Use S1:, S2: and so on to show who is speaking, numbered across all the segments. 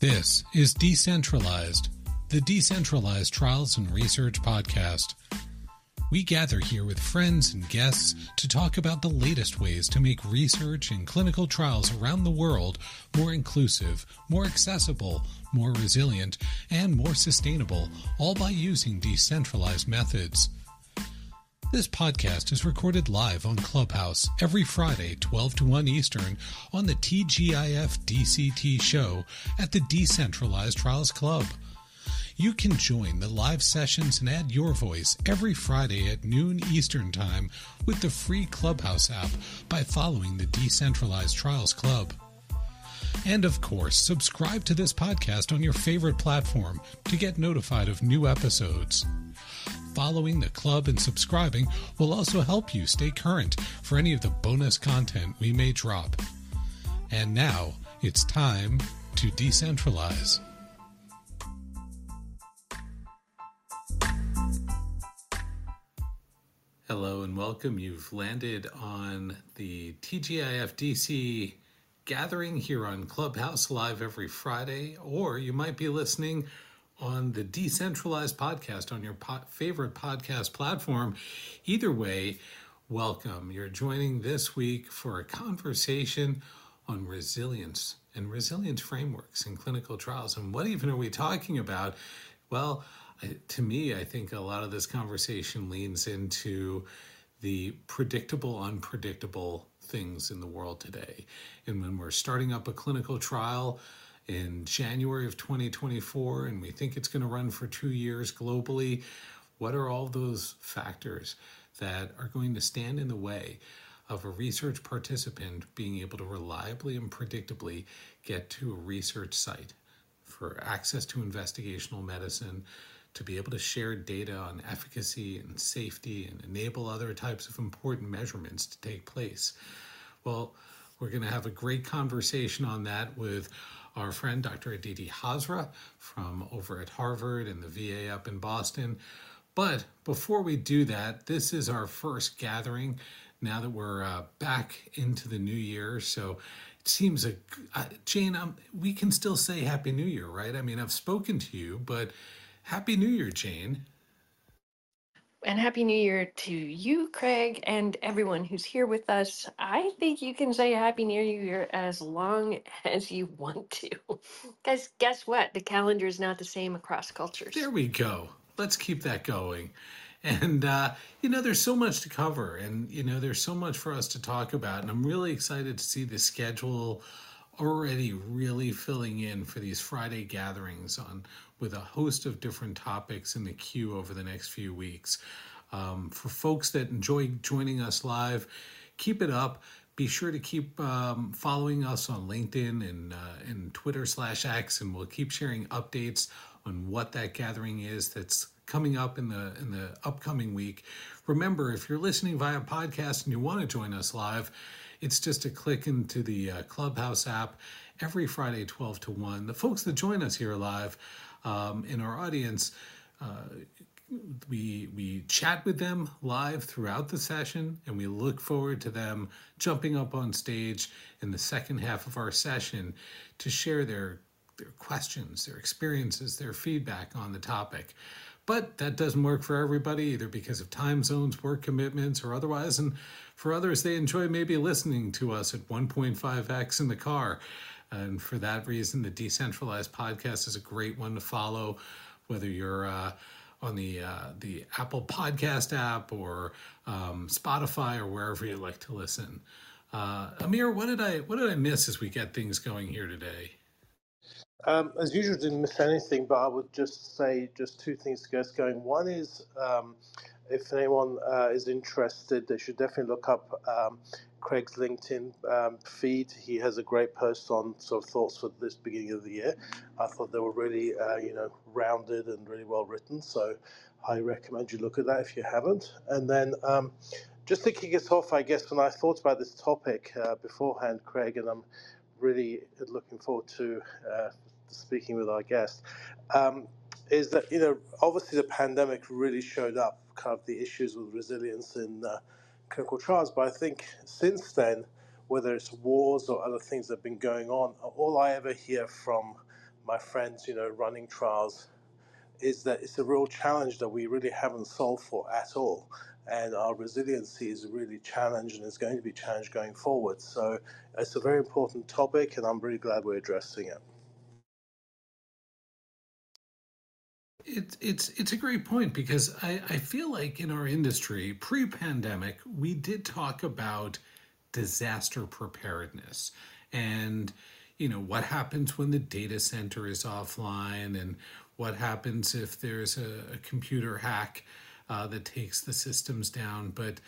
S1: This is Decentralized, the Decentralized Trials and Research Podcast. We gather here with friends and guests to talk about the latest ways to make research and clinical trials around the world more inclusive, more accessible, more resilient, and more sustainable, all by using decentralized methods. This podcast is recorded live on Clubhouse every Friday, 12 to 1 Eastern, on the TGIF DCT show at the Decentralized Trials Club. You can join the live sessions and add your voice every Friday at noon Eastern Time with the free Clubhouse app by following the Decentralized Trials Club. And of course, subscribe to this podcast on your favorite platform to get notified of new episodes. Following the club and subscribing will also help you stay current for any of the bonus content we may drop. And now it's time to decentralize. Hello and welcome. You've landed on the TGIF DC gathering here on Clubhouse Live every Friday, or you might be listening on the decentralized podcast on your po- favorite podcast platform. Either way, welcome. You're joining this week for a conversation on resilience and resilience frameworks in clinical trials. And what even are we talking about? Well, to me, I think a lot of this conversation leans into the predictable, unpredictable things in the world today. And when we're starting up a clinical trial, in January of 2024, and we think it's going to run for two years globally. What are all those factors that are going to stand in the way of a research participant being able to reliably and predictably get to a research site for access to investigational medicine, to be able to share data on efficacy and safety and enable other types of important measurements to take place? Well, we're going to have a great conversation on that with our friend Dr. Aditi Hazra from over at Harvard and the VA up in Boston. But before we do that, this is our first gathering now that we're uh, back into the new year. So it seems a uh, Jane, um, we can still say Happy New Year, right? I mean, I've spoken to you, but Happy New Year, Jane
S2: and Happy New Year to you, Craig, and everyone who's here with us. I think you can say Happy New Year as long as you want to. Because guess what? The calendar is not the same across cultures.
S1: There we go. Let's keep that going. And, uh, you know, there's so much to cover, and, you know, there's so much for us to talk about. And I'm really excited to see the schedule already really filling in for these Friday gatherings on with a host of different topics in the queue over the next few weeks. Um, for folks that enjoy joining us live, keep it up. Be sure to keep um, following us on LinkedIn and, uh, and Twitter slash X, and we'll keep sharing updates on what that gathering is that's coming up in the in the upcoming week. Remember, if you're listening via podcast and you want to join us live, it's just a click into the uh, Clubhouse app every Friday, 12 to 1. The folks that join us here live um, in our audience, uh, we we chat with them live throughout the session, and we look forward to them jumping up on stage in the second half of our session to share their their questions, their experiences, their feedback on the topic. But that doesn't work for everybody, either because of time zones, work commitments, or otherwise. And for others, they enjoy maybe listening to us at 1.5x in the car. And for that reason, the decentralized podcast is a great one to follow, whether you're uh, on the uh, the Apple Podcast app or um, Spotify or wherever you like to listen. Uh, Amir, what did I what did I miss as we get things going here today?
S3: Um, as usual, didn't miss anything, but I would just say just two things to get us going. One is um, if anyone uh, is interested, they should definitely look up um, Craig's LinkedIn um, feed. He has a great post on sort of thoughts for this beginning of the year. I thought they were really, uh, you know, rounded and really well written. So I recommend you look at that if you haven't. And then um, just to kick us off, I guess when I thought about this topic uh, beforehand, Craig, and I'm really looking forward to uh, speaking with our guest, um, is that you know obviously the pandemic really showed up kind of the issues with resilience in uh, clinical trials. But I think since then, whether it's wars or other things that have been going on, all I ever hear from my friends, you know, running trials, is that it's a real challenge that we really haven't solved for at all. And our resiliency is really challenged and is going to be challenged going forward. So it's a very important topic, and I'm really glad we're addressing it.
S1: It's it's it's a great point because I, I feel like in our industry, pre-pandemic, we did talk about disaster preparedness and you know what happens when the data center is offline and what happens if there's a, a computer hack uh, that takes the systems down. But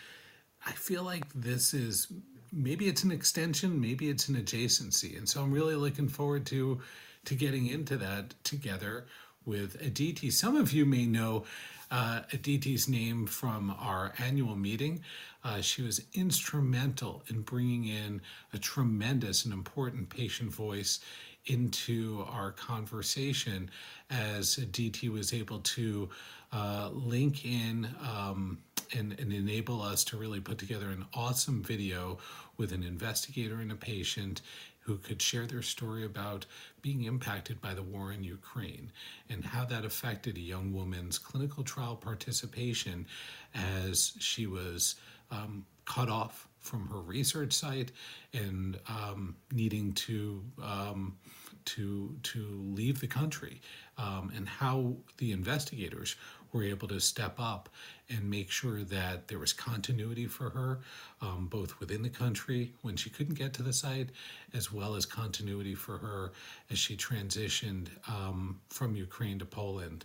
S1: I feel like this is maybe it's an extension, maybe it's an adjacency, and so I'm really looking forward to to getting into that together with Aditi. Some of you may know uh, Aditi's name from our annual meeting. Uh, she was instrumental in bringing in a tremendous and important patient voice into our conversation as Aditi was able to uh, link in um, and, and enable us to really put together an awesome video with an investigator and a patient who could share their story about being impacted by the war in Ukraine and how that affected a young woman's clinical trial participation as she was um, cut off from her research site and um, needing to um, to to leave the country, um, and how the investigators were able to step up and make sure that there was continuity for her, um, both within the country when she couldn't get to the site, as well as continuity for her as she transitioned um, from Ukraine to Poland.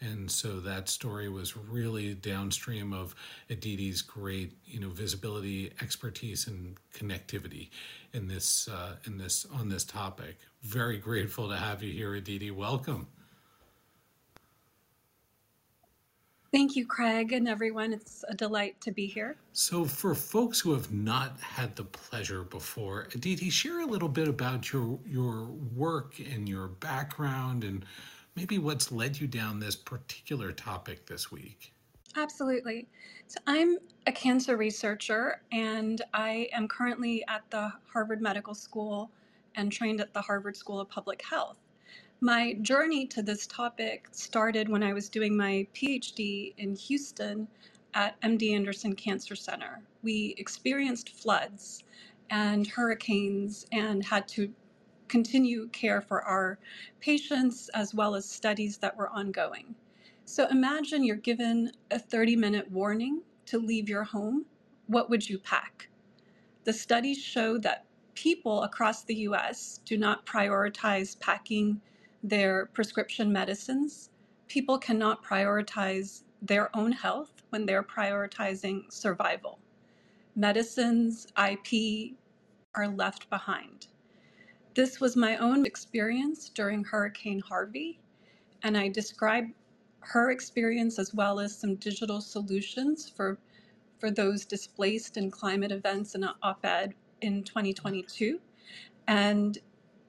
S1: And so that story was really downstream of Aditi's great, you know, visibility, expertise, and connectivity in this uh, in this on this topic. Very grateful to have you here, Aditi. Welcome.
S4: Thank you, Craig, and everyone. It's a delight to be here.
S1: So, for folks who have not had the pleasure before, Aditi, share a little bit about your your work and your background, and maybe what's led you down this particular topic this week.
S4: Absolutely. So, I'm a cancer researcher, and I am currently at the Harvard Medical School and trained at the Harvard School of Public Health. My journey to this topic started when I was doing my PhD in Houston at MD Anderson Cancer Center. We experienced floods and hurricanes and had to continue care for our patients as well as studies that were ongoing. So imagine you're given a 30 minute warning to leave your home. What would you pack? The studies show that people across the US do not prioritize packing their prescription medicines. People cannot prioritize their own health when they're prioritizing survival. Medicines, IP are left behind. This was my own experience during Hurricane Harvey, and I describe her experience as well as some digital solutions for, for those displaced in climate events in an op ed in 2022. And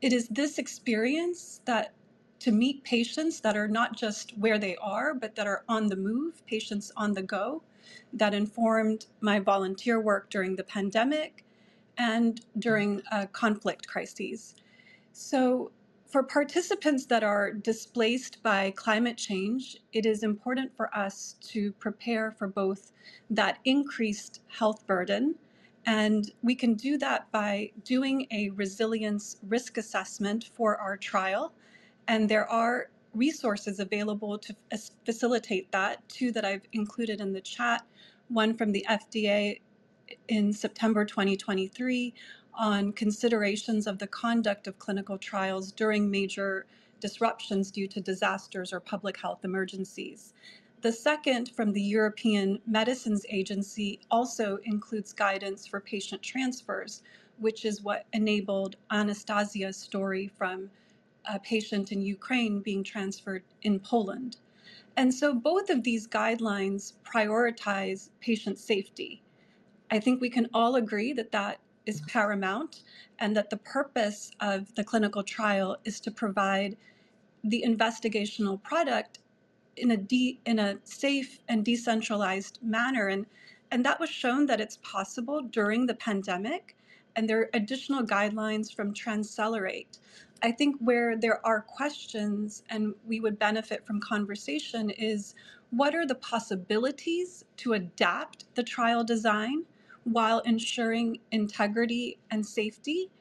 S4: it is this experience that to meet patients that are not just where they are, but that are on the move, patients on the go, that informed my volunteer work during the pandemic and during uh, conflict crises. So, for participants that are displaced by climate change, it is important for us to prepare for both that increased health burden. And we can do that by doing a resilience risk assessment for our trial and there are resources available to facilitate that, two that I've included in the chat, one from the FDA in September 2023 on considerations of the conduct of clinical trials during major disruptions due to disasters or public health emergencies. The second from the European Medicines Agency also includes guidance for patient transfers, which is what enabled Anastasia's story from a patient in Ukraine being transferred in Poland. And so both of these guidelines prioritize patient safety. I think we can all agree that that is mm-hmm. paramount and that the purpose of the clinical trial is to provide the investigational product in a de- in a safe and decentralized manner and and that was shown that it's possible during the pandemic and there are additional guidelines from Transcelerate. I think where there are questions and we would benefit from conversation is what are the possibilities to adapt the trial design while ensuring integrity and safety?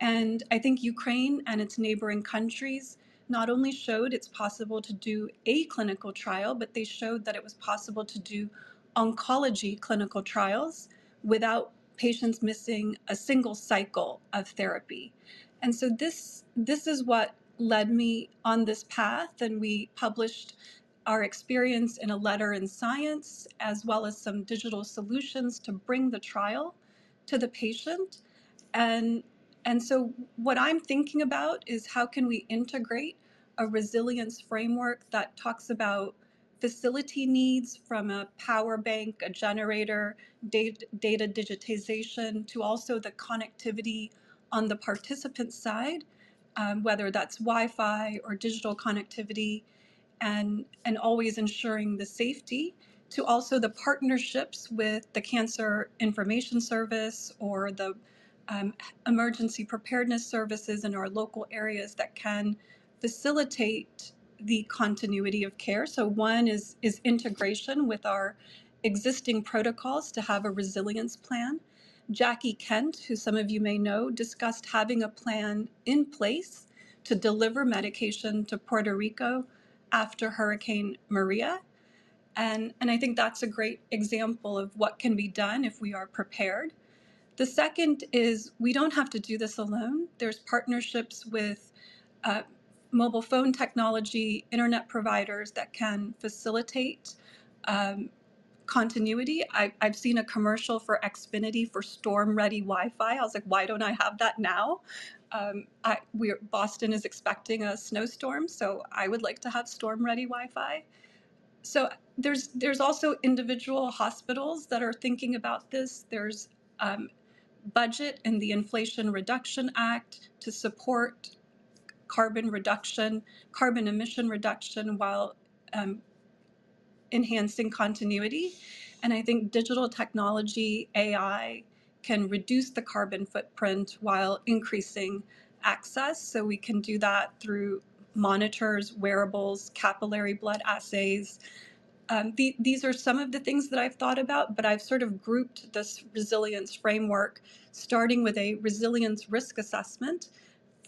S4: And I think Ukraine and its neighboring countries not only showed it's possible to do a clinical trial, but they showed that it was possible to do oncology clinical trials without patients missing a single cycle of therapy. And so this this is what led me on this path and we published our experience in a letter in science as well as some digital solutions to bring the trial to the patient. And and so what I'm thinking about is how can we integrate a resilience framework that talks about facility needs from a power bank, a generator, data, data digitization, to also the connectivity on the participant side, um, whether that's Wi Fi or digital connectivity, and, and always ensuring the safety, to also the partnerships with the Cancer Information Service or the um, emergency preparedness services in our local areas that can facilitate the continuity of care. So one is is integration with our existing protocols to have a resilience plan. Jackie Kent, who some of you may know, discussed having a plan in place to deliver medication to Puerto Rico after Hurricane Maria. And, and I think that's a great example of what can be done if we are prepared. The second is we don't have to do this alone. There's partnerships with uh, mobile phone technology, internet providers that can facilitate um, continuity. I, I've seen a commercial for Xfinity for storm ready Wi Fi. I was like, why don't I have that now? Um, I, we're, Boston is expecting a snowstorm, so I would like to have storm ready Wi Fi. So there's there's also individual hospitals that are thinking about this. There's um, budget in the Inflation Reduction Act to support carbon reduction, carbon emission reduction while um, enhancing continuity. And I think digital technology, AI, can reduce the carbon footprint while increasing access. So we can do that through monitors, wearables, capillary blood assays. Um, the, these are some of the things that I've thought about, but I've sort of grouped this resilience framework, starting with a resilience risk assessment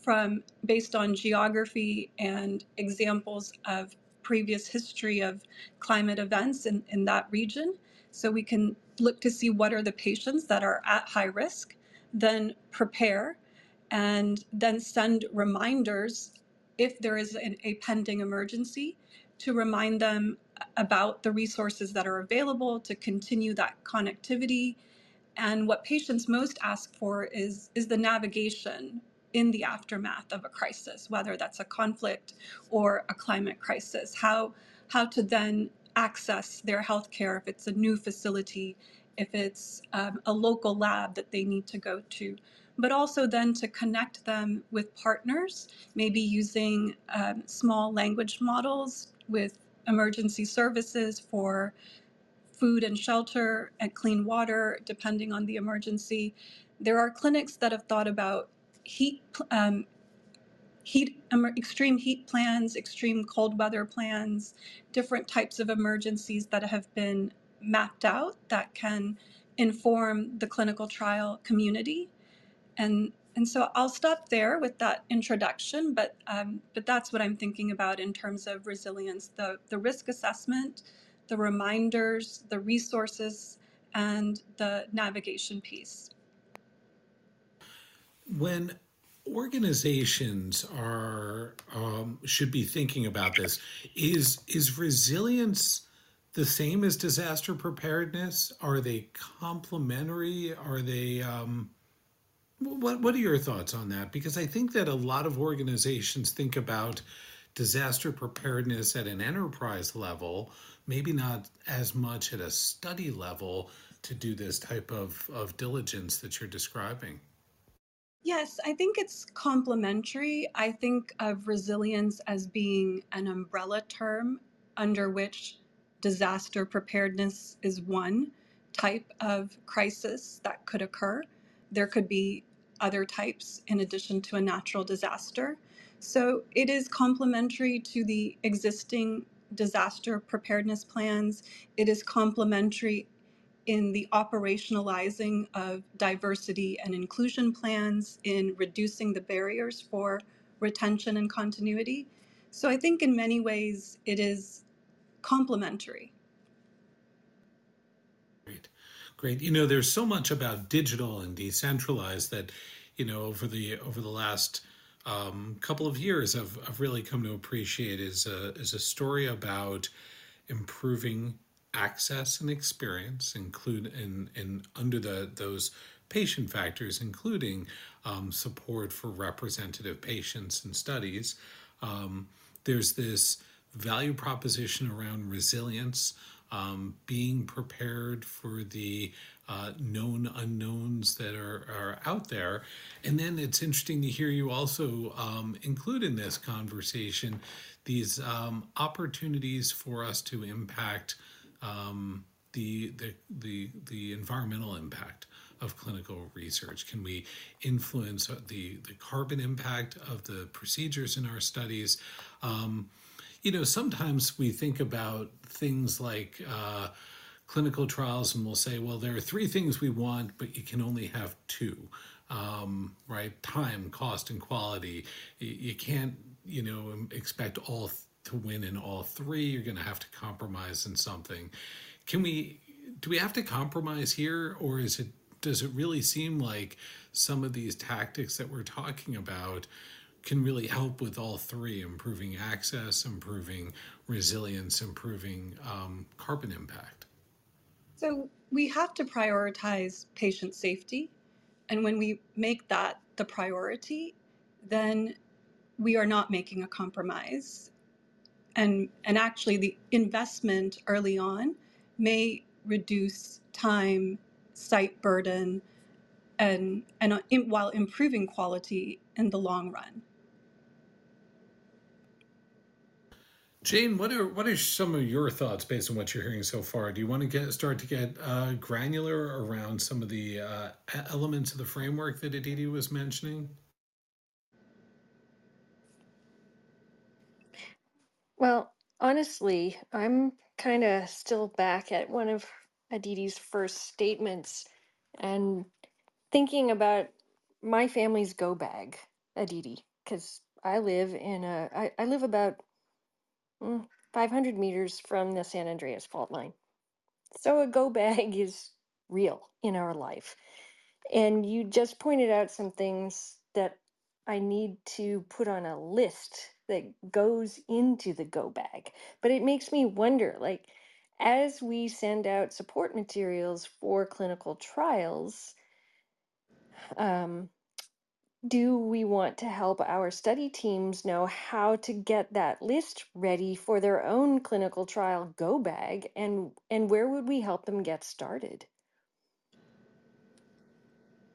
S4: from based on geography and examples of previous history of climate events in, in that region. So we can look to see what are the patients that are at high risk, then prepare, and then send reminders if there is an, a pending emergency to remind them about the resources that are available to continue that connectivity. And what patients most ask for is, is the navigation in the aftermath of a crisis, whether that's a conflict or a climate crisis, how, how to then access their healthcare if it's a new facility, if it's um, a local lab that they need to go to, but also then to connect them with partners, maybe using um, small language models with emergency services for food and shelter and clean water, depending on the emergency. There are clinics that have thought about heat um, heat extreme heat plans, extreme cold weather plans, different types of emergencies that have been mapped out that can inform the clinical trial community. And and so I'll stop there with that introduction, but um, but that's what I'm thinking about in terms of resilience: the the risk assessment, the reminders, the resources, and the navigation piece
S1: when organizations are um, should be thinking about this is is resilience the same as disaster preparedness? Are they complementary? Are they um, what what are your thoughts on that? Because i think that a lot of organizations think about disaster preparedness at an enterprise level maybe not as much at a study level to do this type of, of diligence that you're describing
S4: Yes, I think it's complementary. I think of resilience as being an umbrella term under which disaster preparedness is one type of crisis that could occur. there could be other types in addition to a natural disaster. So it is complementary to the existing disaster preparedness plans. It is complementary in the operationalizing of diversity and inclusion plans, in reducing the barriers for retention and continuity. So I think in many ways it is complementary.
S1: Great. Great. You know, there's so much about digital and decentralized that, you know, over the over the last um, couple of years, I've, I've really come to appreciate is a, is a story about improving access and experience, include in, in under the those patient factors, including um, support for representative patients and studies. Um, there's this value proposition around resilience, um, being prepared for the uh, known unknowns that are, are out there. And then it's interesting to hear you also um, include in this conversation these um, opportunities for us to impact um, the, the, the, the environmental impact of clinical research? Can we influence the, the carbon impact of the procedures in our studies? Um, you know, sometimes we think about things like uh, clinical trials and we'll say, well, there are three things we want, but you can only have two, um, right? Time, cost, and quality. You, you can't, you know, expect all to win in all three. You're going to have to compromise in something. Can we, do we have to compromise here or is it, does it really seem like some of these tactics that we're talking about can really help with all three improving access, improving resilience, improving um, carbon impact?
S4: So we have to prioritize patient safety. And when we make that the priority, then we are not making a compromise. And, and actually, the investment early on may reduce time, site burden, and, and uh, while improving quality in the long run.
S1: Jane, what are what are some of your thoughts based on what you're hearing so far? Do you want to get start to get uh, granular around some of the uh, elements of the framework that Aditi was mentioning?
S2: Well, honestly, I'm kind of still back at one of Aditi's first statements and thinking about my family's go bag, Aditi, because I live in a I, I live about mm, 500 meters from the San Andreas fault line. So a go bag is real in our life. And you just pointed out some things that I need to put on a list that goes into the go bag. But it makes me wonder like, as we send out support materials for clinical trials, um, do we want to help our study teams know how to get that list ready for their own clinical trial go bag and and where would we help them get started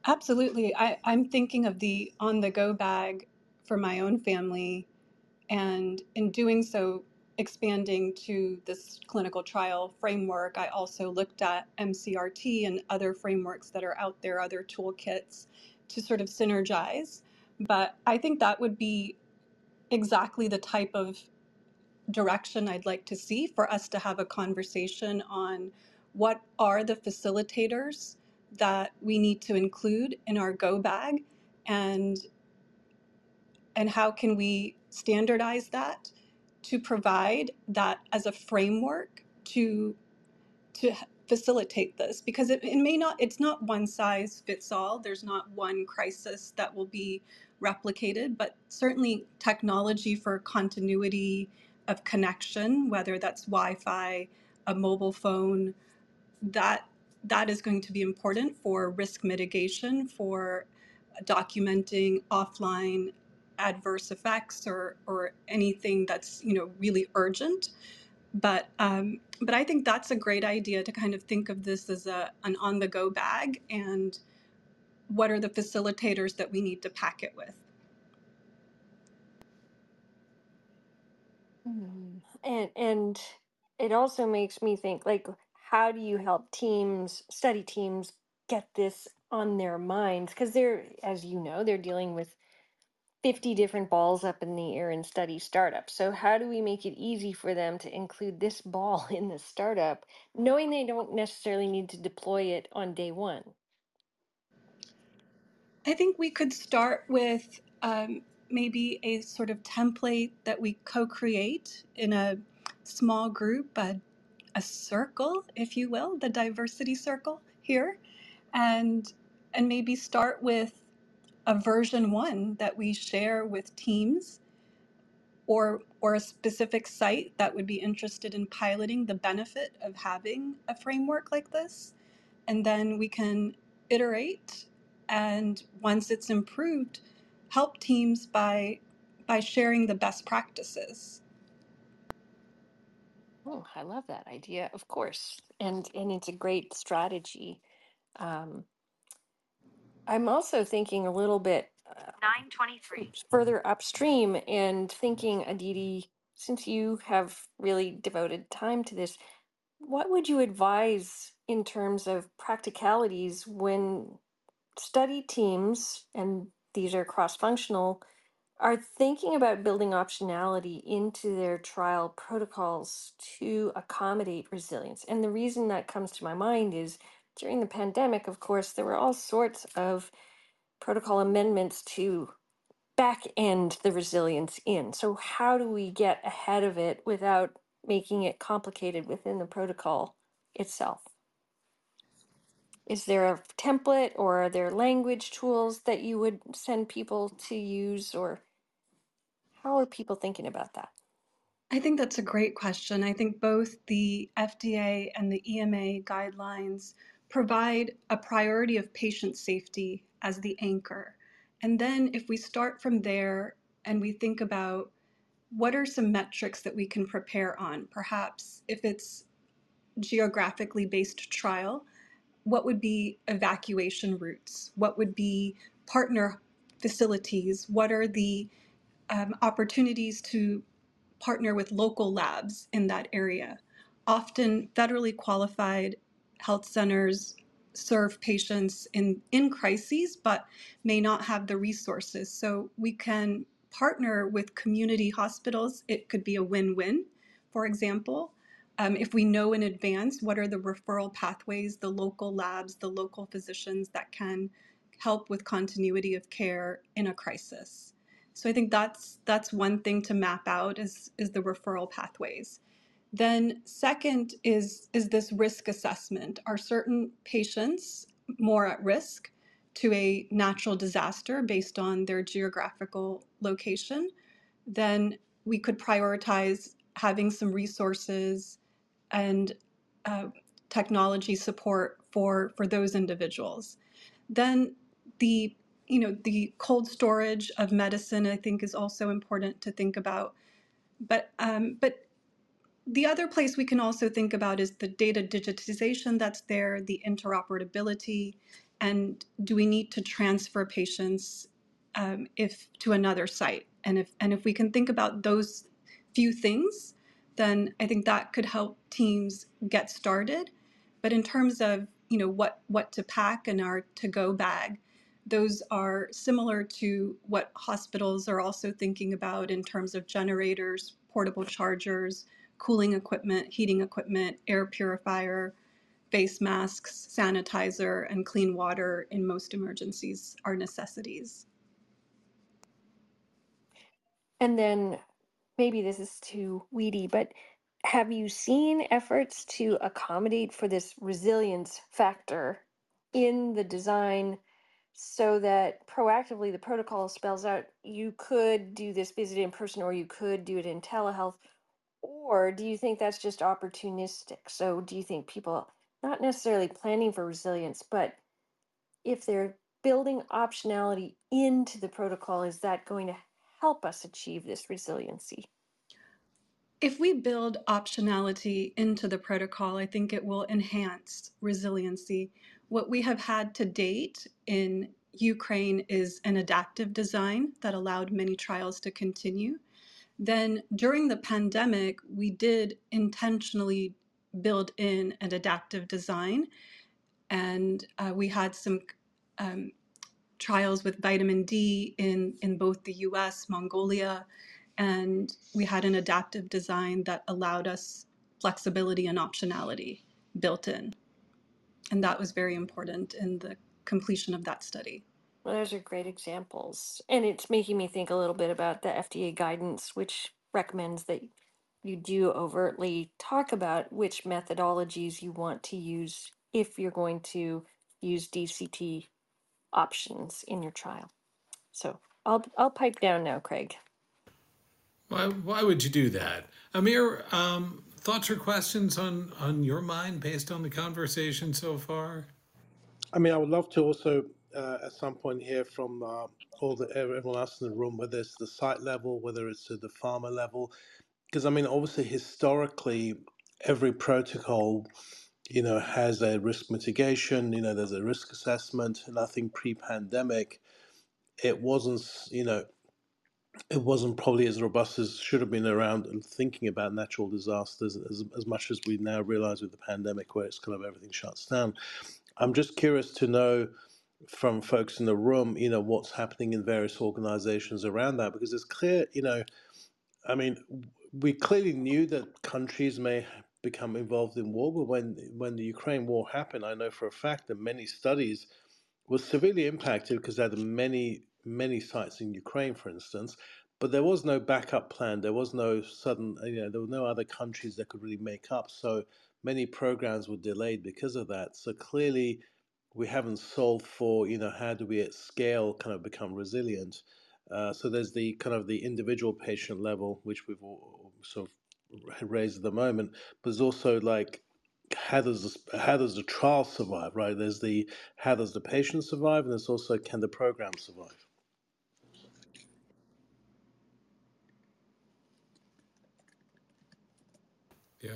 S4: Absolutely. I, I'm thinking of the on the go bag for my own family, and in doing so, expanding to this clinical trial framework. I also looked at MRCT and other frameworks that are out there, other toolkits to sort of synergize. But I think that would be exactly the type of direction I'd like to see for us to have a conversation on what are the facilitators that we need to include in our go bag and and how can we standardize that to provide that as a framework to to facilitate this because it, it may not it's not one size fits all. There's not one crisis that will be replicated but certainly technology for continuity of connection whether that's wi-fi a mobile phone that that is going to be important for risk mitigation for documenting offline adverse effects or or anything that's you know really urgent but um, but I think that's a great idea to kind of think of this as a an on the go bag and what are the facilitators that we need to pack it with.
S2: Mm. and and it also makes me think like how do you help teams study teams get this on their minds because they're, as you know, they're dealing with 50 different balls up in the air in study startup. So, how do we make it easy for them to include this ball in the startup, knowing they don't necessarily need to deploy it on day one?
S4: I think we could start with um, maybe a sort of template that we co create in a small group, a, a circle, if you will, the diversity circle here. And and maybe start with a version one that we share with teams or or a specific site that would be interested in piloting the benefit of having a framework like this and then we can iterate and once it's improved help teams by by sharing the best practices
S2: Oh, I love that idea, of course. And and it's a great strategy. Um, I'm also thinking a little bit uh, 923 further upstream and thinking, Aditi, since you have really devoted time to this, what would you advise in terms of practicalities when study teams, and these are cross functional, are thinking about building optionality into their trial protocols to accommodate resilience? And the reason that comes to my mind is during the pandemic, of course, there were all sorts of protocol amendments to back end the resilience in. So, how do we get ahead of it without making it complicated within the protocol itself? Is there a template or are there language tools that you would send people to use, or how are people thinking about that?
S4: I think that's a great question. I think both the FDA and the EMA guidelines provide a priority of patient safety as the anchor. And then if we start from there and we think about what are some metrics that we can prepare on, perhaps if it's geographically based trial, what would be evacuation routes? What would be partner facilities? What are the um, opportunities to partner with local labs in that area? Often, federally qualified health centers serve patients in, in crises but may not have the resources. So, we can partner with community hospitals. It could be a win win, for example. Um, if we know in advance what are the referral pathways, the local labs, the local physicians that can help with continuity of care in a crisis. So I think that's that's one thing to map out is is the referral pathways. Then second is is this risk assessment. Are certain patients more at risk to a natural disaster based on their geographical location? Then we could prioritize having some resources and uh, technology support for for those individuals. Then the you know the cold storage of medicine I think is also important to think about. But um, but the other place we can also think about is the data digitization that's there, the interoperability, and do we need to transfer patients um, if to another site? And if and if we can think about those few things, then I think that could help teams get started. But in terms of you know what what to pack in our to go bag, those are similar to what hospitals are also thinking about in terms of generators, portable chargers, cooling equipment, heating equipment, air purifier, face masks, sanitizer, and clean water in most emergencies are necessities.
S2: And then maybe this is too weedy, but have you seen efforts to accommodate for this resilience factor in the design so that proactively the protocol spells out you could do this visit in person or you could do it in telehealth? Or do you think that's just opportunistic? So do you think people not necessarily planning for resilience, but if they're building optionality into the protocol, is that going to help us achieve this resiliency?
S4: If we build optionality into the protocol, I think it will enhance resiliency. What we have had to date in Ukraine is an adaptive design that allowed many trials to continue. Then during the pandemic, we did intentionally build in an adaptive design, and uh, we had some um, trials with vitamin D in, in both the US, Mongolia, and we had an adaptive design that allowed us flexibility and optionality built in. And that was very important in the completion of that study.
S2: Well, those are great examples. And it's making me think a little bit about the FDA guidance, which recommends that you do overtly talk about which methodologies you want to use if you're going to use DCT options in your trial. So I'll I'll pipe down now, Craig.
S1: Why, why would you do that? Amir, um, thoughts or questions on, on your mind based on the conversation so far?
S3: I mean, I would love to also uh, at some point hear from uh, all the everyone else in the room, whether it's the site level, whether it's at the pharma level, because I mean, obviously, historically, every protocol, you know, has a risk mitigation. You know, there's a risk assessment, and I think pre-pandemic, it wasn't, you know, it wasn't probably as robust as should have been around and thinking about natural disasters as, as much as we now realize with the pandemic, where it's kind of everything shuts down. I'm just curious to know from folks in the room, you know, what's happening in various organizations around that, because it's clear, you know, I mean, we clearly knew that countries may become involved in war, but when when the Ukraine war happened, I know for a fact that many studies were severely impacted because there are many many sites in Ukraine, for instance, but there was no backup plan. There was no sudden, you know, there were no other countries that could really make up. So many programs were delayed because of that. So clearly, we haven't solved for, you know, how do we at scale kind of become resilient. Uh, so there's the kind of the individual patient level, which we've sort of raised at the moment, but there's also like how does the, how does the trial survive, right? There's the how does the patient survive, and there's also can the program survive.
S1: Yeah,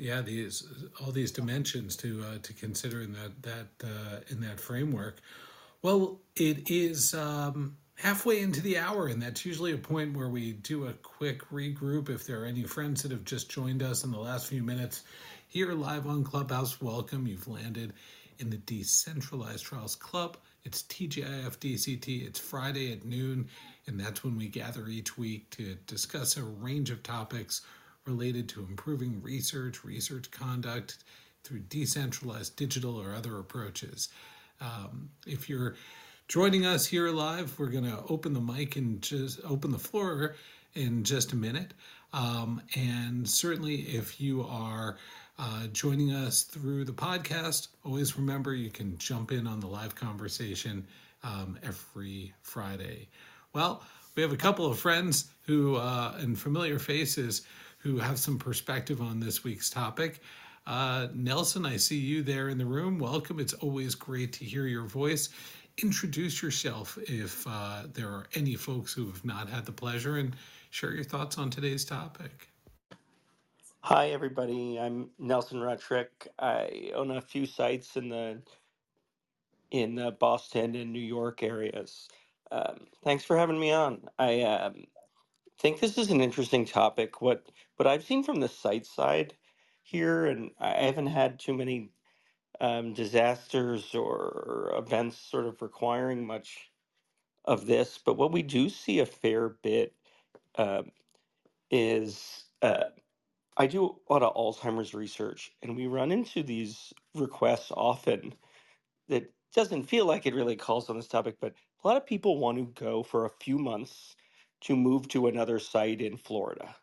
S1: yeah. These all these dimensions to uh, to consider in that that uh, in that framework. Well, it is um, halfway into the hour, and that's usually a point where we do a quick regroup. If there are any friends that have just joined us in the last few minutes here live on Clubhouse, welcome. You've landed in the Decentralized Trials Club. It's TGIF DCT. It's Friday at noon, and that's when we gather each week to discuss a range of topics related to improving research, research conduct through decentralized digital or other approaches. Um, if you're joining us here live, we're going to open the mic and just open the floor in just a minute. Um, and certainly, if you are uh, joining us through the podcast, always remember you can jump in on the live conversation um, every Friday. Well, we have a couple of friends who uh, and familiar faces who have some perspective on this week's topic. Uh, Nelson, I see you there in the room. Welcome. It's always great to hear your voice. Introduce yourself if uh, there are any folks who have not had the pleasure and share your thoughts on today's topic.
S5: Hi, everybody. I'm Nelson Rutrick. I own a few sites in the in the Boston and New York areas. Um, thanks for having me on. I um, think this is an interesting topic. What what I've seen from the site side here, and I haven't had too many um, disasters or events sort of requiring much of this, but what we do see a fair bit um, is uh, I do a lot of Alzheimer's research, and we run into these requests often that doesn't feel like it really calls on this topic, but a lot of people want to go for a few months to move to another site in Florida,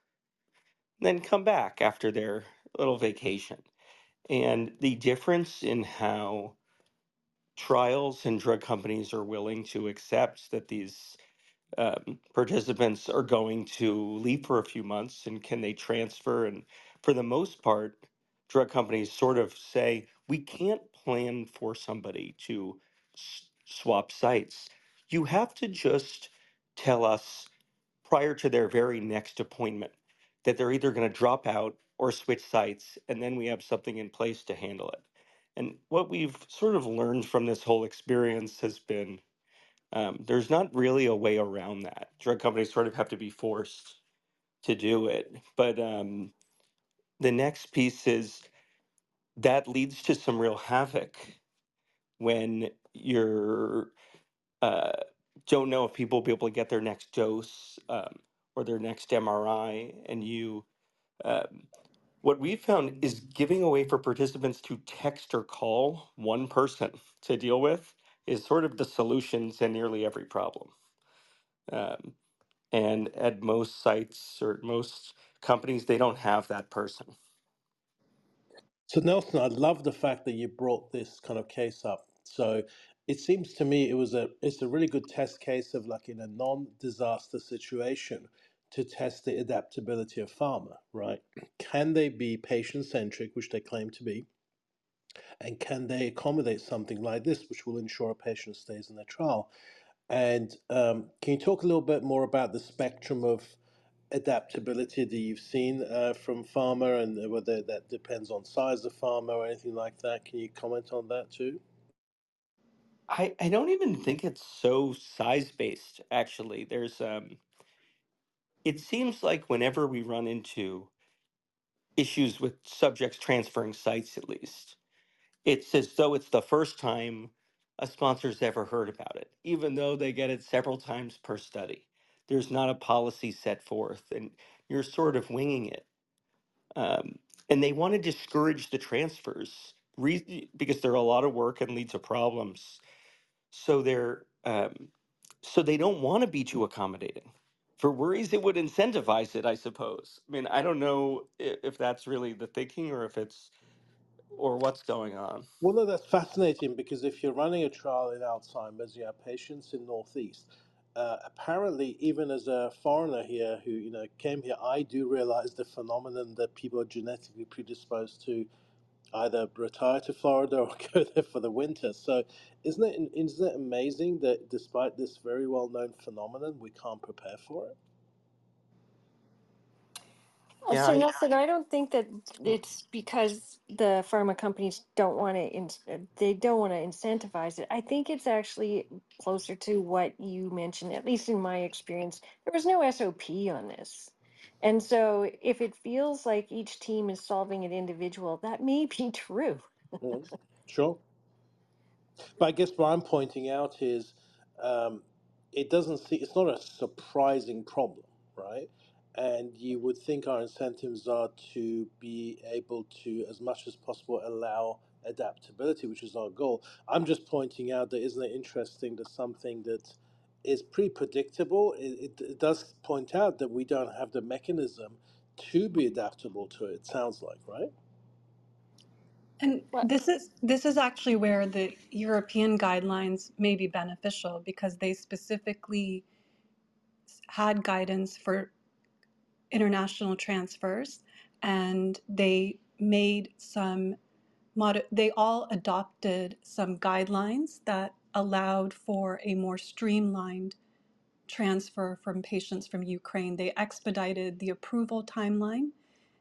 S5: then come back after their little vacation. And the difference in how trials and drug companies are willing to accept that these um, participants are going to leave for a few months and can they transfer? And for the most part, drug companies sort of say, we can't plan for somebody to s- swap sites. You have to just tell us prior to their very next appointment that they're either going to drop out or switch sites, and then we have something in place to handle it. And what we've sort of learned from this whole experience has been um, there's not really a way around that. Drug companies sort of have to be forced to do it. But um, the next piece is that leads to some real havoc when you're uh, don't know if people will be able to get their next dose um, or their next MRI, and you um, what we found is giving away for participants to text or call one person to deal with is sort of the solution to nearly every problem. Um, and at most sites or most companies, they don't have that person.
S3: So Nelson, I love the fact that you brought this kind of case up. So it seems to me it was a it's a really good test case of like in a non-disaster situation to test the adaptability of pharma, right? Can they be patient-centric, which they claim to be, and can they accommodate something like this, which will ensure a patient stays in their trial? And um, can you talk a little bit more about the spectrum of adaptability that you've seen uh, from pharma and whether that depends on size of pharma or anything like that? Can you comment on that too?
S5: I, I don't even think it's so size based, actually. There's um it seems like whenever we run into issues with subjects transferring sites at least, it's as though it's the first time a sponsor's ever heard about it, even though they get it several times per study. There's not a policy set forth, and you're sort of winging it. Um, and they want to discourage the transfers re- because they're a lot of work and lead to problems. So they're um, so they don't want to be too accommodating for worries it would incentivize it. I suppose. I mean, I don't know if, if that's really the thinking or if it's or what's going on.
S3: Well, no, that's fascinating because if you're running a trial in Alzheimer's, you have patients in Northeast. Uh, apparently, even as a foreigner here who you know came here, I do realize the phenomenon that people are genetically predisposed to either retire to Florida or go there for the winter. So, isn't it isn't it amazing that despite this very well known phenomenon, we can't prepare for it?
S5: Yeah,
S2: So
S5: I,
S2: Nelson, I don't think that hmm. it's because the pharma companies don't want to, in, they don't want to incentivize it. I think it's actually closer to what you mentioned, at least in my experience. There was no SOP on this. And so if it feels like each team is solving it individual, that may be true.
S3: Mhm. Sure. But I guess what I'm pointing out is um, it doesn't see it's not a surprising problem, right? And you would think our incentives are to be able to, as much as possible, allow adaptability, which is our goal. I'm just pointing out that isn't it interesting that something that is pretty predictable, it, it, it does point out that we don't have the mechanism to be adaptable to it, it sounds like, right?
S4: And this is this is actually where the European guidelines may be beneficial because they specifically had guidance for international transfers and they made some mod they all adopted some guidelines that allowed for a more streamlined transfer from patients from Ukraine. They expedited the approval timeline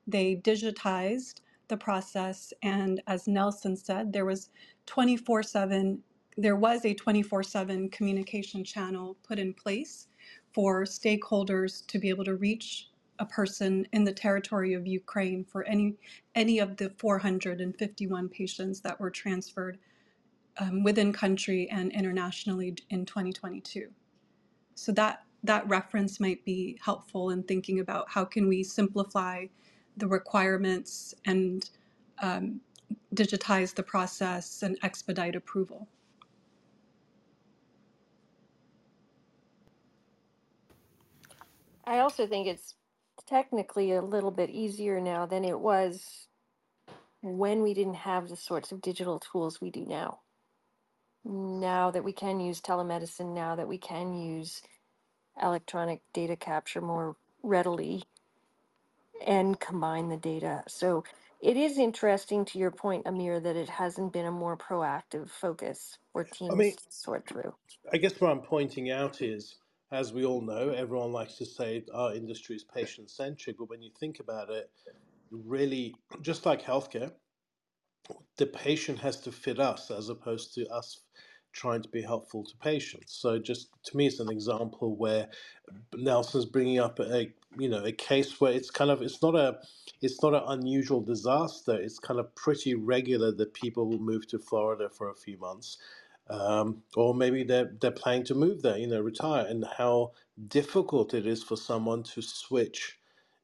S4: they digitized the process, and as Nelson said, there was 24/7 there was a 24/7 communication channel put in place for stakeholders to be able to reach a person in the territory of Ukraine for any any of the 451 patients that were transferred um, within country and internationally in 2022. So that that reference might be helpful in thinking about how can we simplify the requirements and um, digitize the process and expedite approval.
S2: I also think it's technically a little bit easier now than it was when we didn't have the sorts of digital tools we do now. Now that we can use telemedicine, now that we can use electronic data capture more readily and combine the data. So it is interesting to your point, Amir, that it hasn't been a more proactive focus for
S3: I mean,
S2: teams to sort through.
S3: I guess what I'm pointing out is, as we all know, everyone likes to say our industry is patient centric, but when you think about it, really, just like healthcare, the patient has to fit us as opposed to us trying to be helpful to patients. So, just to me, it's an example where Nelson's bringing up a you know a case where it's kind of it's not a it's not an unusual disaster. It's kind of pretty regular that people will move to Florida for a few months um, or maybe they're they're planning to move there, you know, retire, and how difficult it is for someone to switch,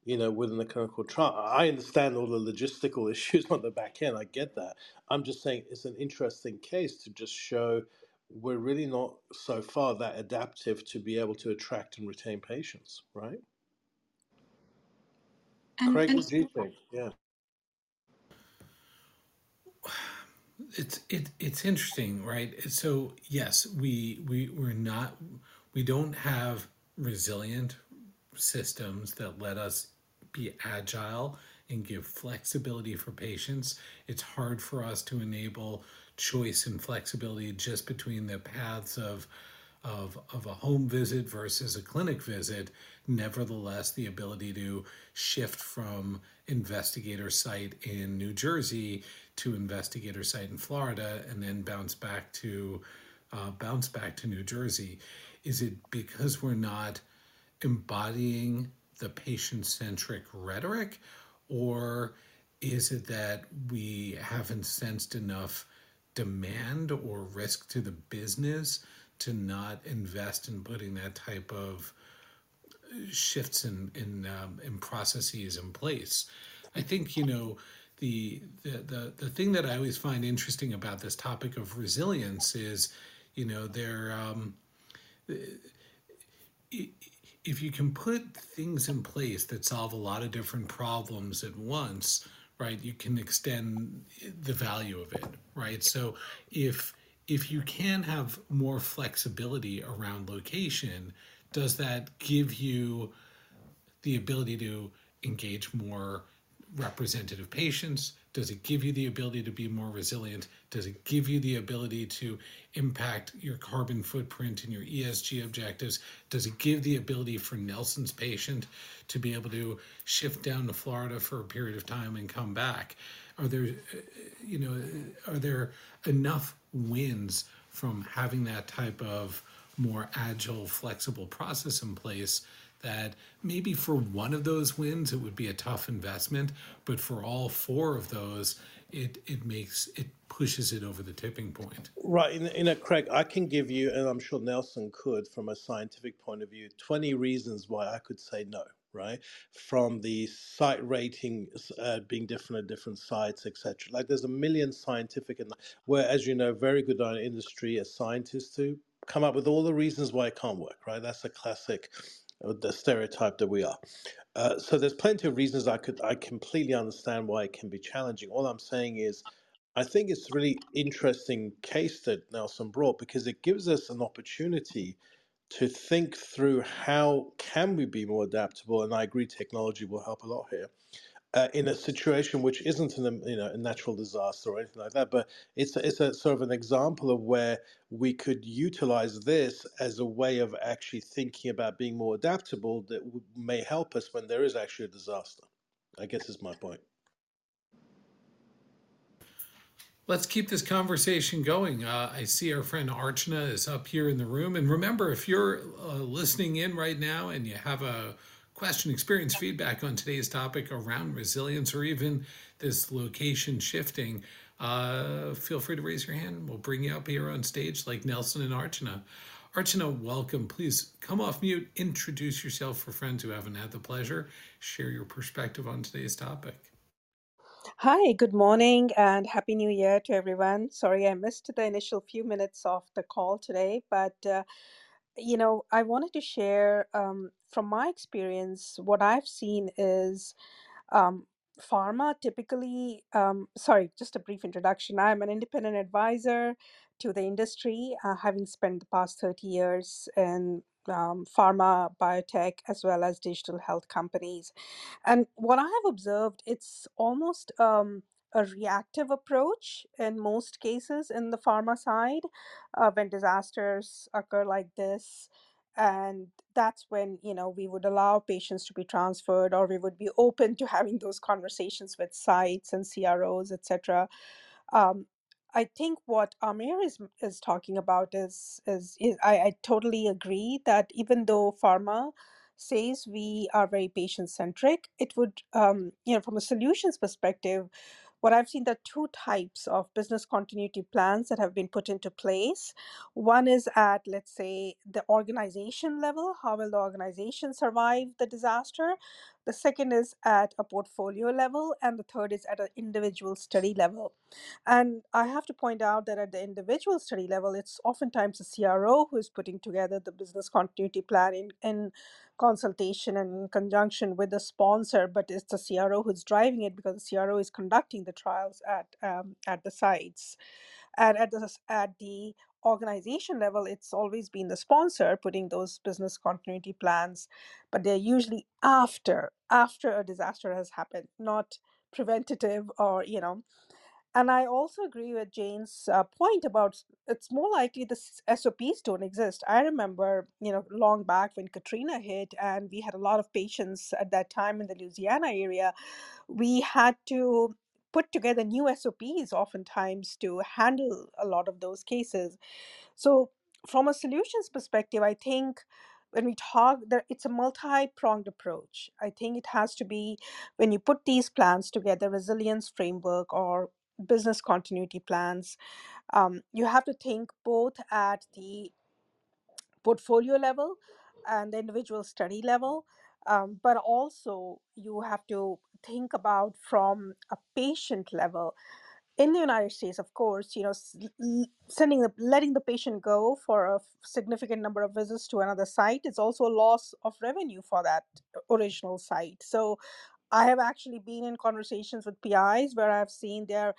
S3: you know, within the clinical trial. I understand all the logistical issues on the back end. I get that. I'm just saying it's an interesting case to just show we're really not so far that adaptive to be able to attract and retain patients, right?
S4: And
S3: Craig,
S4: and
S3: what do you think? Yeah.
S1: it's it, it's interesting right so yes we we we're not we don't have resilient systems that let us be agile and give flexibility for patients it's hard for us to enable choice and flexibility just between the paths of of, of a home visit versus a clinic visit, nevertheless, the ability to shift from investigator site in New Jersey to investigator site in Florida and then bounce back to uh, bounce back to New Jersey. Is it because we're not embodying the patient centric rhetoric, or is it that we haven't sensed enough demand or risk to the business to not invest in putting that type of shifts in in um, in processes in place. I think you know the, the the the thing that I always find interesting about this topic of resilience is, you know, there um, if you can put things in place that solve a lot of different problems at once, right? You can extend the value of it, right? So if if you can have more flexibility around location, does that give you the ability to engage more representative patients? Does it give you the ability to be more resilient? Does it give you the ability to impact your carbon footprint and your ESG objectives? Does it give the ability for Nelson's patient to be able to shift down to Florida for a period of time and come back? Are there, uh, you know, are there enough wins from having that type of more agile, flexible process in place that maybe for one of those wins it would be a tough investment, but for all four of those, it it makes it pushes it over the tipping point.
S3: Right, in, in a Craig, I can give you, and I'm sure Nelson could, from a scientific point of view, 20 reasons why I could say no, right? From the site ratings uh, being different at different sites, etc. Like there's a million scientific, and where, as you know, very good on industry as scientists to come up with all the reasons why it can't work, right? That's a classic, the stereotype that we are. Uh, so there's plenty of reasons I could, I completely understand why it can be challenging. All I'm saying is, I think it's a really interesting case that Nelson brought because it gives us an opportunity to think through how can we be more adaptable. And I agree, technology will help a lot here. Uh, in a situation which isn't an, you know a natural disaster or anything like that, but it's a, it's a sort of an example of where we could utilize this as a way of actually thinking about being more adaptable that w- may help us when there is actually a disaster. I guess is my point.
S1: Let's keep this conversation going. Uh, I see our friend Archana is up here in the room. And remember, if you're uh, listening in right now and you have a question, experience, feedback on today's topic around resilience or even this location shifting, uh, feel free to raise your hand. We'll bring you up here on stage like Nelson and Archana. Archana, welcome. Please come off mute, introduce yourself for friends who haven't had the pleasure, share your perspective on today's topic.
S6: Hi, good morning and happy new year to everyone. Sorry I missed the initial few minutes of the call today, but uh, you know, I wanted to share um, from my experience what I've seen is um, pharma typically, um, sorry, just a brief introduction. I'm an independent advisor to the industry, uh, having spent the past 30 years in um, pharma, biotech, as well as digital health companies. And what I have observed, it's almost um, a reactive approach in most cases in the pharma side uh, when disasters occur like this. And that's when, you know, we would allow patients to be transferred or we would be open to having those conversations with sites and CROs, etc. Um, I think what Amir is is talking about is is, is I, I totally agree that even though pharma says we are very patient centric, it would um, you know from a solutions perspective, what I've seen, are two types of business continuity plans that have been put into place. One is at, let's say, the organization level. How will the organization survive the disaster? The second is at a portfolio level, and the third is at an individual study level. And I have to point out that at the individual study level, it's oftentimes the CRO who is putting together the business continuity plan in, in consultation and in conjunction with the sponsor, but it's the CRO who's driving it because the CRO is conducting the trials at um, at the sites. And at the at the organization level, it's always been the sponsor putting those business continuity plans, but they're usually after after a disaster has happened, not preventative or you know and I also agree with Jane's uh, point about it's more likely the SOPs don't exist. I remember, you know, long back when Katrina hit and we had a lot of patients at that time in the Louisiana area, we had to put together new SOPs oftentimes to handle a lot of those cases. So, from a solutions perspective, I think when we talk that it's a multi-pronged approach. I think it has to be when you put these plans together, resilience framework or business continuity plans, um, you have to think both at the portfolio level and the individual study level, um, but also you have to think about from a patient level in the United States, of course, you know, sending the letting the patient go for a significant number of visits to another site is also a loss of revenue for that original site. So, I have actually been in conversations with PIs where I've seen their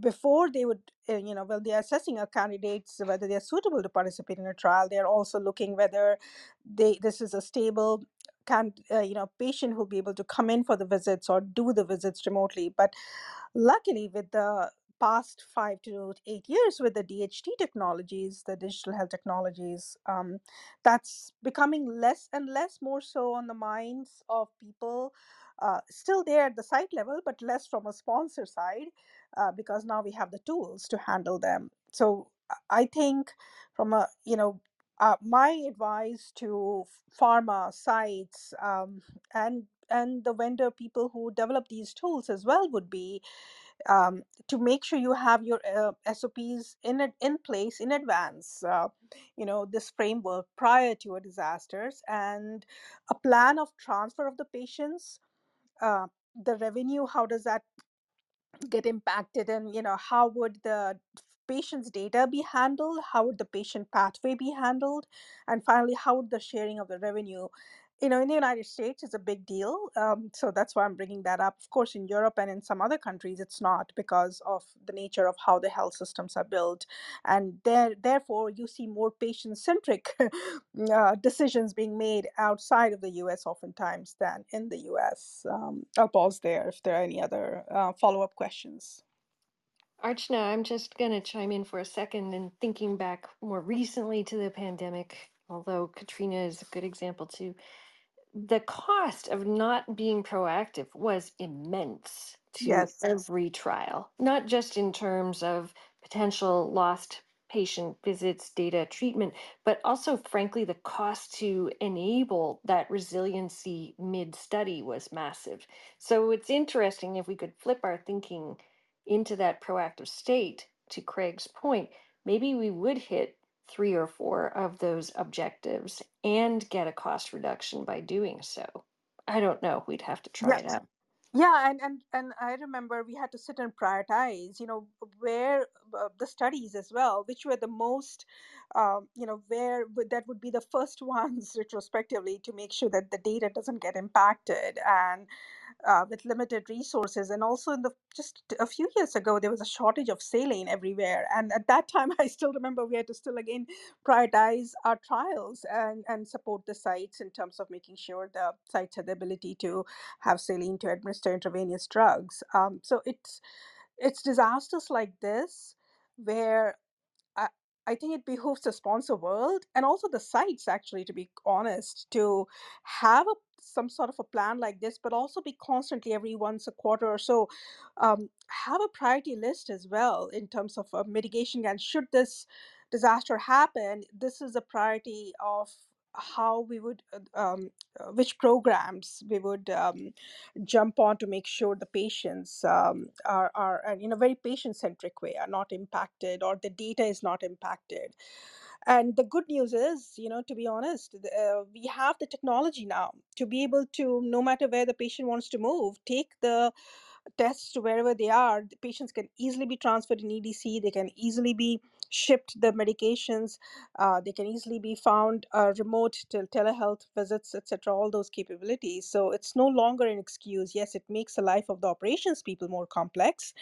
S6: before they would, uh, you know, when they're assessing a candidates whether they're suitable to participate in a trial, they're also looking whether they this is a stable can uh, you know patient who'll be able to come in for the visits or do the visits remotely but luckily with the past five to eight years with the DHT technologies, the digital health technologies, um, that's becoming less and less more so on the minds of people. Uh, still there at the site level, but less from a sponsor side uh, because now we have the tools to handle them. So I I think from a, you know, uh, my advice to pharma sites um, and and the vendor people who develop these tools as well would be um, to make sure you have your uh, SOPs in in place in advance. Uh, you know this framework prior to a disasters and a plan of transfer of the patients. Uh, the revenue, how does that get impacted and you know how would the patient's data be handled how would the patient pathway be handled and finally how would the sharing of the revenue you know in the united states it's a big deal um, so that's why i'm bringing that up. Of course in europe and in some other countries it's not because of the nature of how the health systems are built and there therefore you see more patient centric uh, decisions being made outside of the us oftentimes than in the us um, i'll pause there if there are any other uh, follow-up questions
S2: Archana, I'm just going to chime in for a second and thinking back more recently to the pandemic, although Katrina is a good example too. the cost of not being proactive was immense to
S6: yes
S2: every trial, not just in terms of potential lost patient visits, data treatment, but also, frankly, the cost to enable that resiliency mid study was massive. So it's interesting if we could flip our thinking into that proactive state, to Craig's point, maybe we would hit three or four of those objectives and get a cost reduction by doing so. I don't know. We'd have to try
S6: yeah
S2: it out.
S6: yeah and, and and i remember we had to sit and prioritize you know where uh, the studies as well which were the most um, you know where would- that would be the first ones retrospectively to make sure that the data doesn't get impacted and uh, with limited resources. And also, in the just a few years ago, there was a shortage of saline everywhere. And at that time, I still remember we had to still again prioritize our trials and, and support the sites in terms of making sure the sites had the ability to have saline to administer intravenous drugs. Um, so it's it's disasters like this where I, I think it behooves the sponsor world and also the sites, actually, to be honest, to have a, some sort of a plan like this, but also be constantly every once a quarter or so, um, have a priority list as well in terms of uh, mitigation. And should this disaster happen, this is a priority of how we would uh, um, uh, which programs we would um, jump on to make sure the patients um, are, are are in a very patient centric way are not impacted or the data is not impacted and the good news is you know to be honest uh, we have the technology now to be able to no matter where the patient wants to move take the tests to wherever they are. The patients can easily be transferred in EDC. They can easily be shipped the medications. Uh, they can easily be found uh, remote till telehealth visits, etc. All those capabilities. So it's no longer an excuse. Yes, it makes the life of the operations people more complex.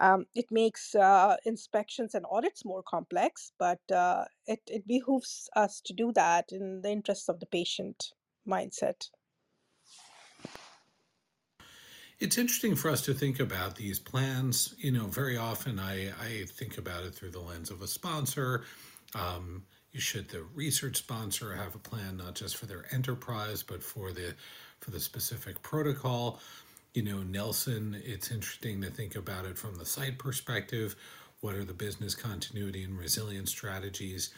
S6: Um, it makes uh, inspections and audits more complex, but uh, it, it behooves us to do that in the interest of the patient mindset.
S1: It's interesting for us to think about these plans. You know, very often I, I think about it through the lens of a sponsor. Um, should the research sponsor have a plan not just for their enterprise but for the for the specific protocol. You know, Nelson, it's interesting to think about it from the site perspective. What are the business continuity and resilience strategies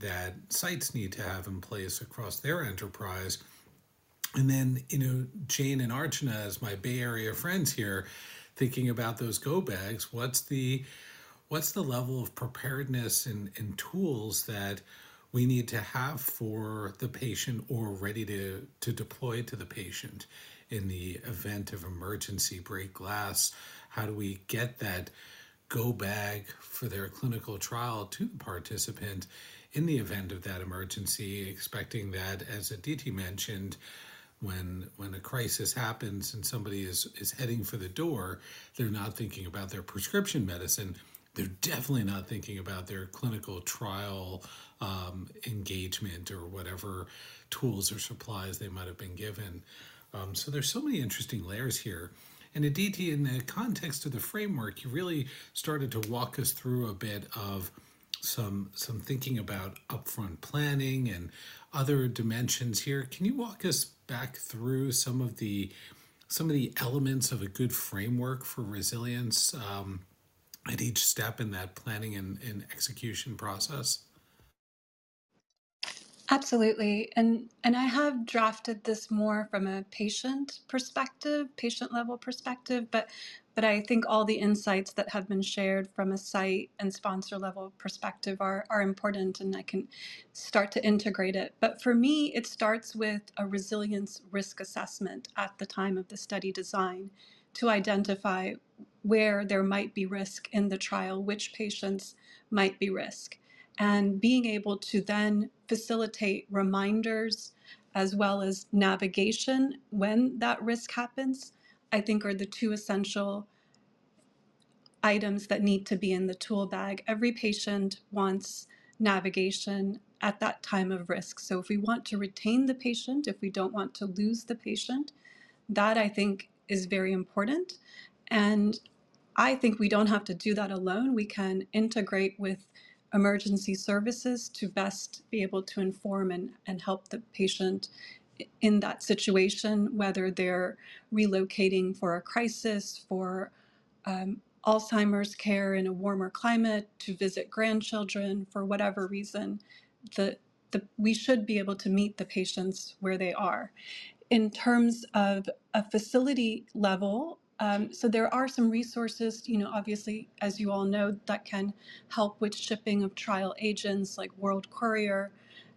S1: that sites need to have in place across their enterprise? And then, you know, Jane and Archana, as my Bay Area friends here, thinking about those go bags, what's the what's the level of preparedness and, and tools that we need to have for the patient or ready to, to deploy to the patient in the event of emergency break glass? How do we get that go bag for their clinical trial to the participant in the event of that emergency, expecting that, as Aditi mentioned, when when a crisis happens and somebody is is heading for the door they're not thinking about their prescription medicine. They're definitely not thinking about their clinical trial um, engagement or whatever tools or supplies they might have been given. Um, so there's so many interesting layers here. And aditi in the context of the framework you really started to walk us through a bit of some some thinking about upfront planning and other dimensions here. Can you walk us back through some of the some of the elements of a good framework for resilience um, at each step in that planning and, and execution process?
S4: Absolutely. And and I have drafted this more from a patient perspective, patient level perspective, but but I think all the insights that have been shared from a site and sponsor level perspective are are important and I can start to integrate it. But for me, it starts with a resilience risk assessment at the time of the study design to identify where there might be risk in the trial, which patients might be risk and being able to then facilitate reminders as well as navigation when that risk happens, I think are the two essential items that need to be in the tool bag. Every patient wants navigation at that time of risk. So if we want to retain the patient, if we don't want to lose the patient, that I think is very important. And I think we don't have to do that alone. We can integrate with emergency services to best be able to inform and, and help the patient in that situation, whether they're relocating for a crisis, for um, Alzheimer's care in a warmer climate, to visit grandchildren, for whatever reason. The, the, we should be able to meet the patients where they are in terms of a facility level, um, so there are some resources, you know, obviously, as you all know, that can help with shipping of trial agents like World Courier,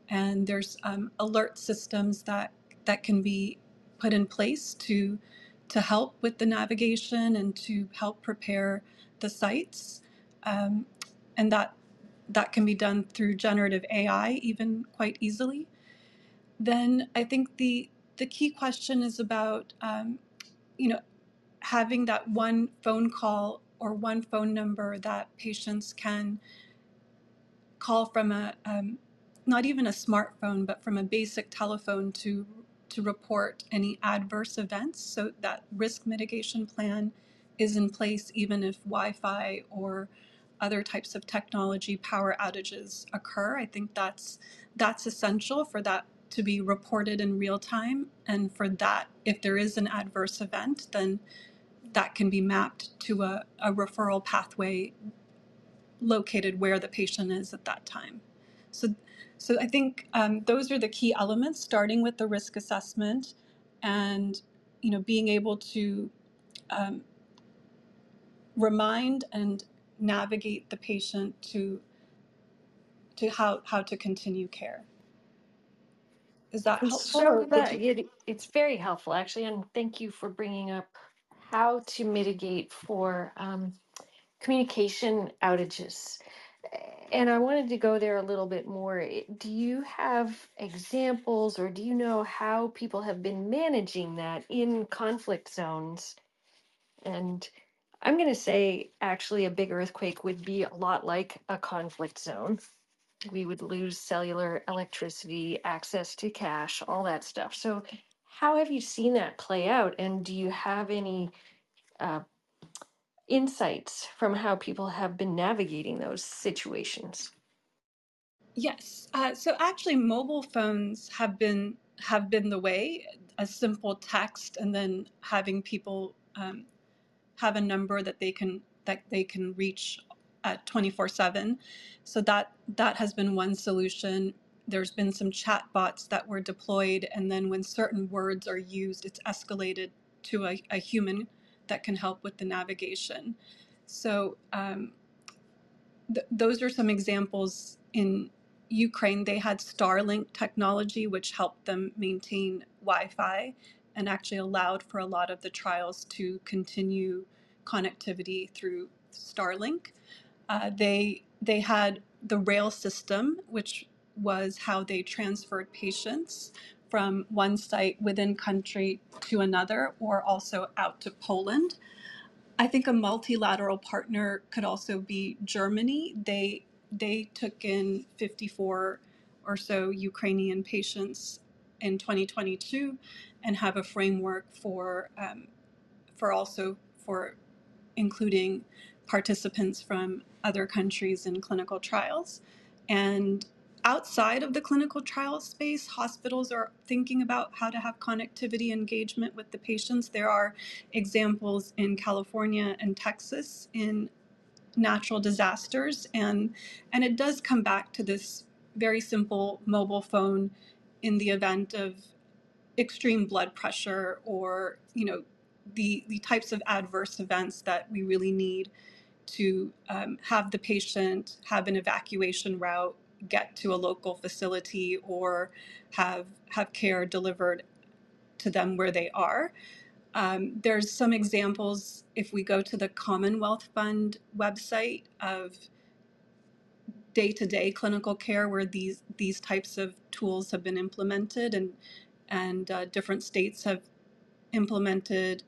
S4: and there's um, alert systems that that can be put in place to to help with the navigation and to help prepare the sites, um, and that that can be done through generative AI even quite easily. Then I think the the key question is about um, you know having that one phone call or one phone number that patients can call from a um, not even a smartphone but from a basic telephone to to report any adverse events. So that risk mitigation plan is in place even if wi-fi or other types of technology power outages occur. I think that's that's essential for that to be reported in real time. And for that if there is an adverse event then that can be mapped to a, a referral pathway located where the patient is at that time. So, so I think um, those are the key elements, starting with the risk assessment and, you know, being able to um, remind and navigate the patient to to how, how to continue care. Is that
S2: And
S4: helpful? Or
S2: so
S4: would
S2: that
S4: you?
S2: it, it's very helpful actually, and thank you for bringing up how to mitigate for um, communication outages. And I wanted to go there a little bit more. I- Do you have examples or do you know how people have been managing that in conflict zones? And I'm going to say actually a big earthquake would be a lot like a conflict zone. We would lose cellular electricity, access to cash, all that stuff. So, how have you seen that play out? And do you have any uh, insights from how people have been navigating those situations?
S4: Yes. Uh, so actually, mobile phones have been have been the way. A simple text, and then having people um, have a number that they can that they can reach at 24/7. So that that has been one solution. There's been some chat bots that were deployed, and then when certain words are used, it's escalated to a, a human that can help with the navigation. So um, th- those are some examples in Ukraine. They had Starlink technology, which helped them maintain Wi Fi and actually allowed for a lot of the trials to continue connectivity through Starlink. Uh, they, they had the rail system, which was how they transferred patients from one site within country to another or also out to Poland I think a multilateral partner could also be Germany. They they took in 54 or so Ukrainian patients in 2022 and have a framework for um, for also for including participants from other countries in clinical trials. And outside of the clinical trial space, hospitals are thinking about how to have connectivity engagement with the patients. There are examples in California and Texas in natural disasters and and it does come back to this very simple mobile phone in the event of extreme blood pressure or you know the the types of adverse events that we really need to um, have the patient have an evacuation route get to a local facility or have have care delivered to them where they are. Um, there's some examples if we go to the commonwealth fund website of day-to-day clinical care where these these types of tools have been implemented and and uh, different states have implemented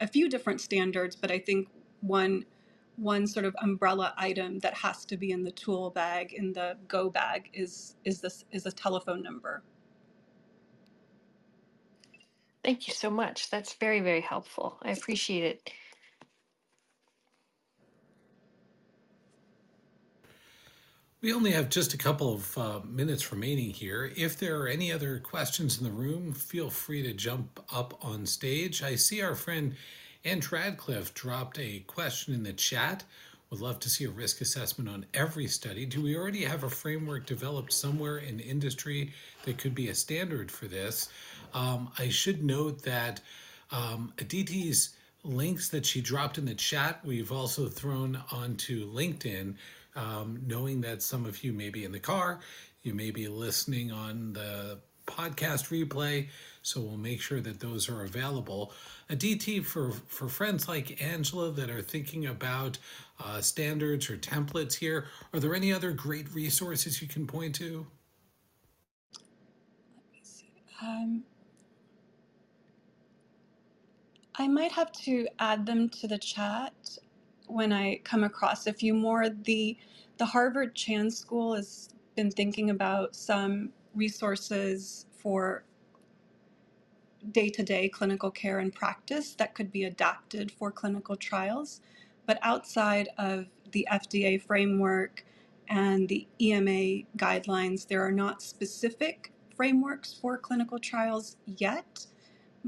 S4: a few different standards, but I think one one sort of umbrella item that has to be in the tool bag in the go bag is is this is a telephone number.
S2: Thank you so much. That's very, very helpful. I appreciate it.
S1: We only have just a couple of uh, minutes remaining here. If there are any other questions in the room, feel free to jump up on stage. I see our friend Ann Radcliffe dropped a question in the chat. Would love to see a risk assessment on every study. Do we already have a framework developed somewhere in industry that could be a standard for this? Um, I should note that um, Aditi's links that she dropped in the chat, we've also thrown onto LinkedIn um, knowing that some of you may be in the car, you may be listening on the podcast replay, so we'll make sure that those are available. Aditi for for friends like Angela that are thinking about uh, standards or templates here. Are there any other great resources you can point to?
S4: Let me see. Um, I might have to add them to the chat when I come across a few more. The the Harvard Chan School has been thinking about some resources for day-to-day clinical care and practice that could be adapted for clinical trials. But outside of the FDA framework and the EMA guidelines, there are not specific frameworks for clinical trials yet.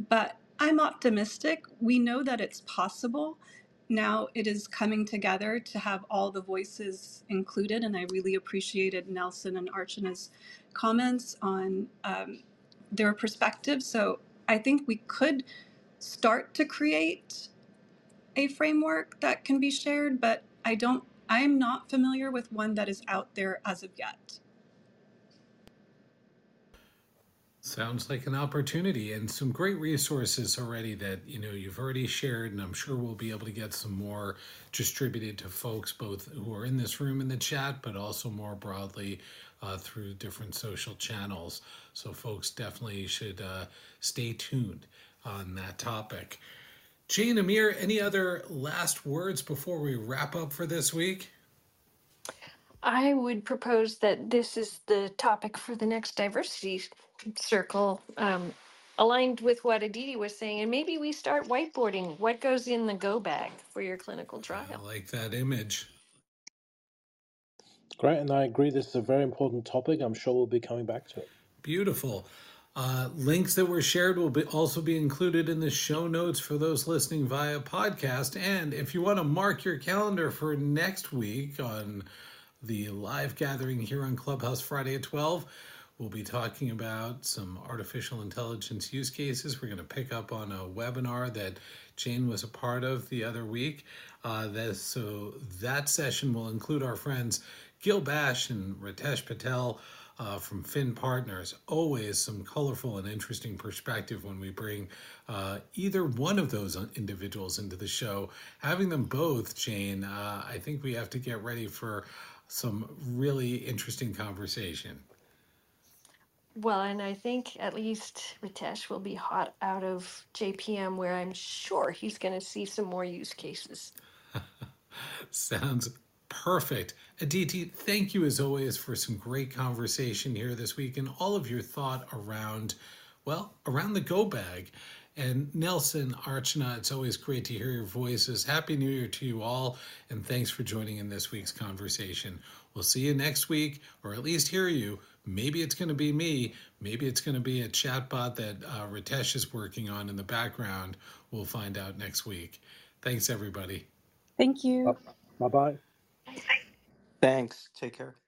S4: But I'm optimistic. We know that it's possible now it is coming together to have all the voices included. And I really appreciated Nelson and Archana's comments on um, their perspectives. So I think we could start to create a framework that can be shared, but I don't, I am not familiar with one that is out there as of yet.
S1: Sounds like an opportunity and some great resources already that you know you've already shared, and I'm sure we'll be able to get some more distributed to folks both who are in this room in the chat, but also more broadly uh, through different social channels. So folks definitely should uh, stay tuned on that topic. Jane Amir, any other last words before we wrap up for this week?
S2: I would propose that this is the topic for the next diversity circle, um, aligned with what Aditi was saying, and maybe we start whiteboarding what goes in the go bag for your clinical trial.
S1: I like that image.
S3: Great, and I agree. This is a very important topic. I'm sure we'll be coming back to it.
S1: Beautiful. Uh, links that were shared will be also be included in the show notes for those listening via podcast. And if you want to mark your calendar for next week on the live gathering here on Clubhouse Friday at 12, we'll be talking about some artificial intelligence use cases. We're going to pick up on a webinar that Jane was a part of the other week. Uh, so that session will include our friends Gil Bashe and Ritesh Patel uh, from Finn Partners. Always some colorful and interesting perspective when we bring uh, either one of those individuals into the show. Having them both, Jane, uh, I think we have to get ready for some really interesting conversation.
S2: Well, and I think at least Ritesh will be hot out of JPM, where I'm sure he's going to see some more use cases.
S1: Sounds perfect. Aditi, thank you as always for some great conversation here this week and all of your thought around, well, around the go bag. And Nelson, Archana, it's always great to hear your voices. Happy New Year to you all, and thanks for joining in this week's conversation. We'll see you next week, or at least hear you. Maybe it's going to be me. Maybe it's going to be a chatbot that uh, Ritesh is working on in the background. We'll find out next week. Thanks, everybody.
S6: Thank you.
S3: Bye bye.
S5: Thanks. Take care.